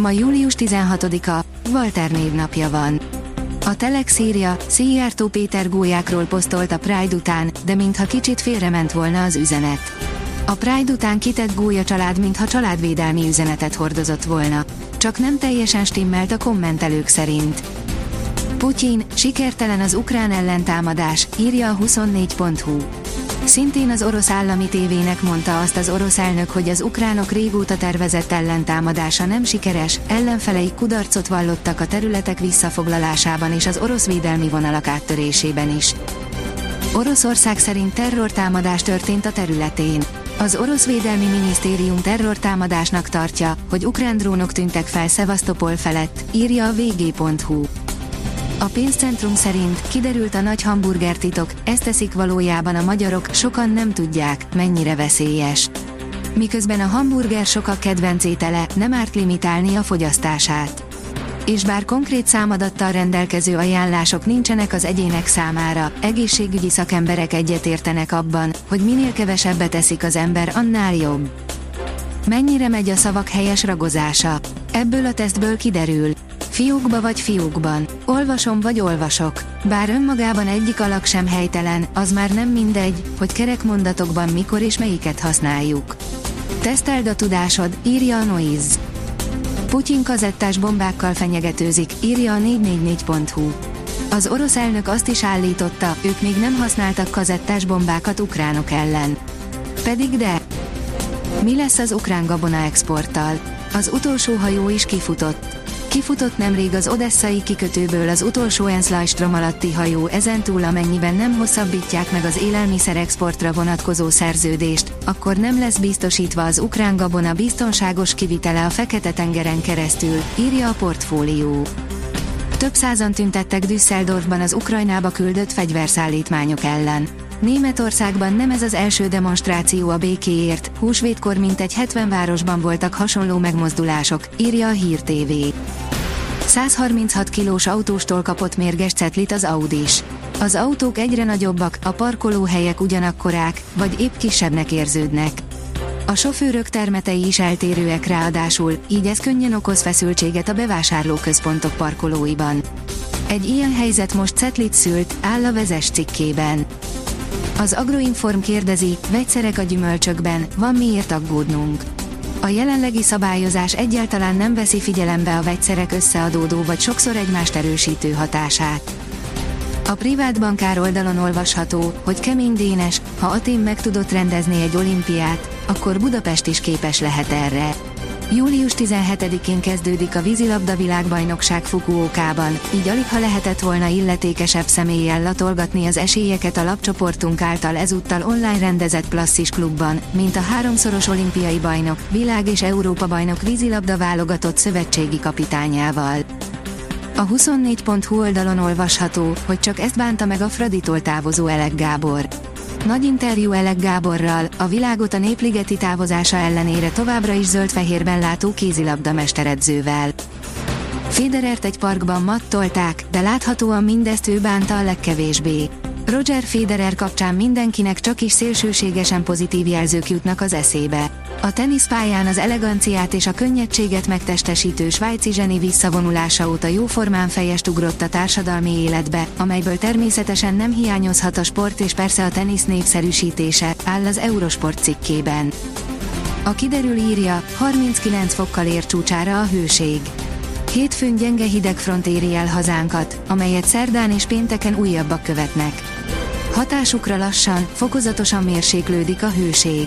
Ma július 16-a, Walter névnapja van. A Telex írja, Szijjártó Péter gólyákról posztolt a Pride után, de mintha kicsit félrement volna az üzenet. A Pride után kitett gólya család, mintha családvédelmi üzenetet hordozott volna. Csak nem teljesen stimmelt a kommentelők szerint. Putyin, sikertelen az ukrán ellentámadás, írja a 24.hu. Szintén az orosz állami tévének mondta azt az orosz elnök, hogy az ukránok régóta tervezett ellentámadása nem sikeres, ellenfeleik kudarcot vallottak a területek visszafoglalásában és az orosz védelmi vonalak áttörésében is. Oroszország szerint terrortámadás történt a területén. Az orosz védelmi minisztérium terrortámadásnak tartja, hogy ukrán drónok tűntek fel Szevasztopol felett, írja a vg.hu. A pénzcentrum szerint kiderült a nagy hamburger titok, ezt teszik valójában a magyarok, sokan nem tudják, mennyire veszélyes. Miközben a hamburger sokak kedvenc étele, nem árt limitálni a fogyasztását. És bár konkrét számadattal rendelkező ajánlások nincsenek az egyének számára, egészségügyi szakemberek egyetértenek abban, hogy minél kevesebbet eszik az ember, annál jobb. Mennyire megy a szavak helyes ragozása? Ebből a tesztből kiderül, Fiúkba vagy fiúkban. Olvasom vagy olvasok. Bár önmagában egyik alak sem helytelen, az már nem mindegy, hogy kerek mondatokban mikor és melyiket használjuk. Teszteld a tudásod, írja a Noiz. Putyin kazettás bombákkal fenyegetőzik, írja a 444.hu. Az orosz elnök azt is állította, ők még nem használtak kazettás bombákat ukránok ellen. Pedig de. Mi lesz az ukrán gabona exporttal? Az utolsó hajó is kifutott. Kifutott nemrég az odesszai kikötőből az utolsó Enszlajstrom alatti hajó ezentúl amennyiben nem hosszabbítják meg az élelmiszer exportra vonatkozó szerződést, akkor nem lesz biztosítva az ukrán gabona biztonságos kivitele a Fekete-tengeren keresztül, írja a portfólió. Több százan tüntettek Düsseldorfban az Ukrajnába küldött fegyverszállítmányok ellen. Németországban nem ez az első demonstráció a békéért, húsvétkor mintegy 70 városban voltak hasonló megmozdulások, írja a Hír TV. 136 kilós autóstól kapott mérges cetlit az Audis. Az autók egyre nagyobbak, a parkolóhelyek ugyanakkorák, vagy épp kisebbnek érződnek. A sofőrök termetei is eltérőek ráadásul, így ez könnyen okoz feszültséget a bevásárlóközpontok parkolóiban. Egy ilyen helyzet most cetlit szült, áll a vezes cikkében. Az Agroinform kérdezi, vegyszerek a gyümölcsökben, van miért aggódnunk. A jelenlegi szabályozás egyáltalán nem veszi figyelembe a vegyszerek összeadódó vagy sokszor egymást erősítő hatását. A privát bankár oldalon olvasható, hogy kemény Dénes, ha Atén meg tudott rendezni egy olimpiát, akkor Budapest is képes lehet erre. Július 17-én kezdődik a vízilabda világbajnokság Fukuokában, így alig ha lehetett volna illetékesebb személlyel latolgatni az esélyeket a lapcsoportunk által ezúttal online rendezett Plasszis klubban, mint a háromszoros olimpiai bajnok, világ és Európa bajnok vízilabda válogatott szövetségi kapitányával. A 24.hu oldalon olvasható, hogy csak ezt bánta meg a Fraditól távozó Elek Gábor. Nagy interjú Elek Gáborral, a világot a népligeti távozása ellenére továbbra is zöld-fehérben látó kézilabda mesteredzővel. Federert egy parkban mattolták, de láthatóan mindezt ő bánta a legkevésbé. Roger Federer kapcsán mindenkinek csak is szélsőségesen pozitív jelzők jutnak az eszébe. A teniszpályán az eleganciát és a könnyedséget megtestesítő svájci zseni visszavonulása óta jóformán fejest ugrott a társadalmi életbe, amelyből természetesen nem hiányozhat a sport és persze a tenisz népszerűsítése, áll az Eurosport cikkében. A kiderül írja, 39 fokkal ér csúcsára a hőség. Hétfőn gyenge hidegfront éri el hazánkat, amelyet szerdán és pénteken újabbak követnek. Hatásukra lassan, fokozatosan mérséklődik a hőség.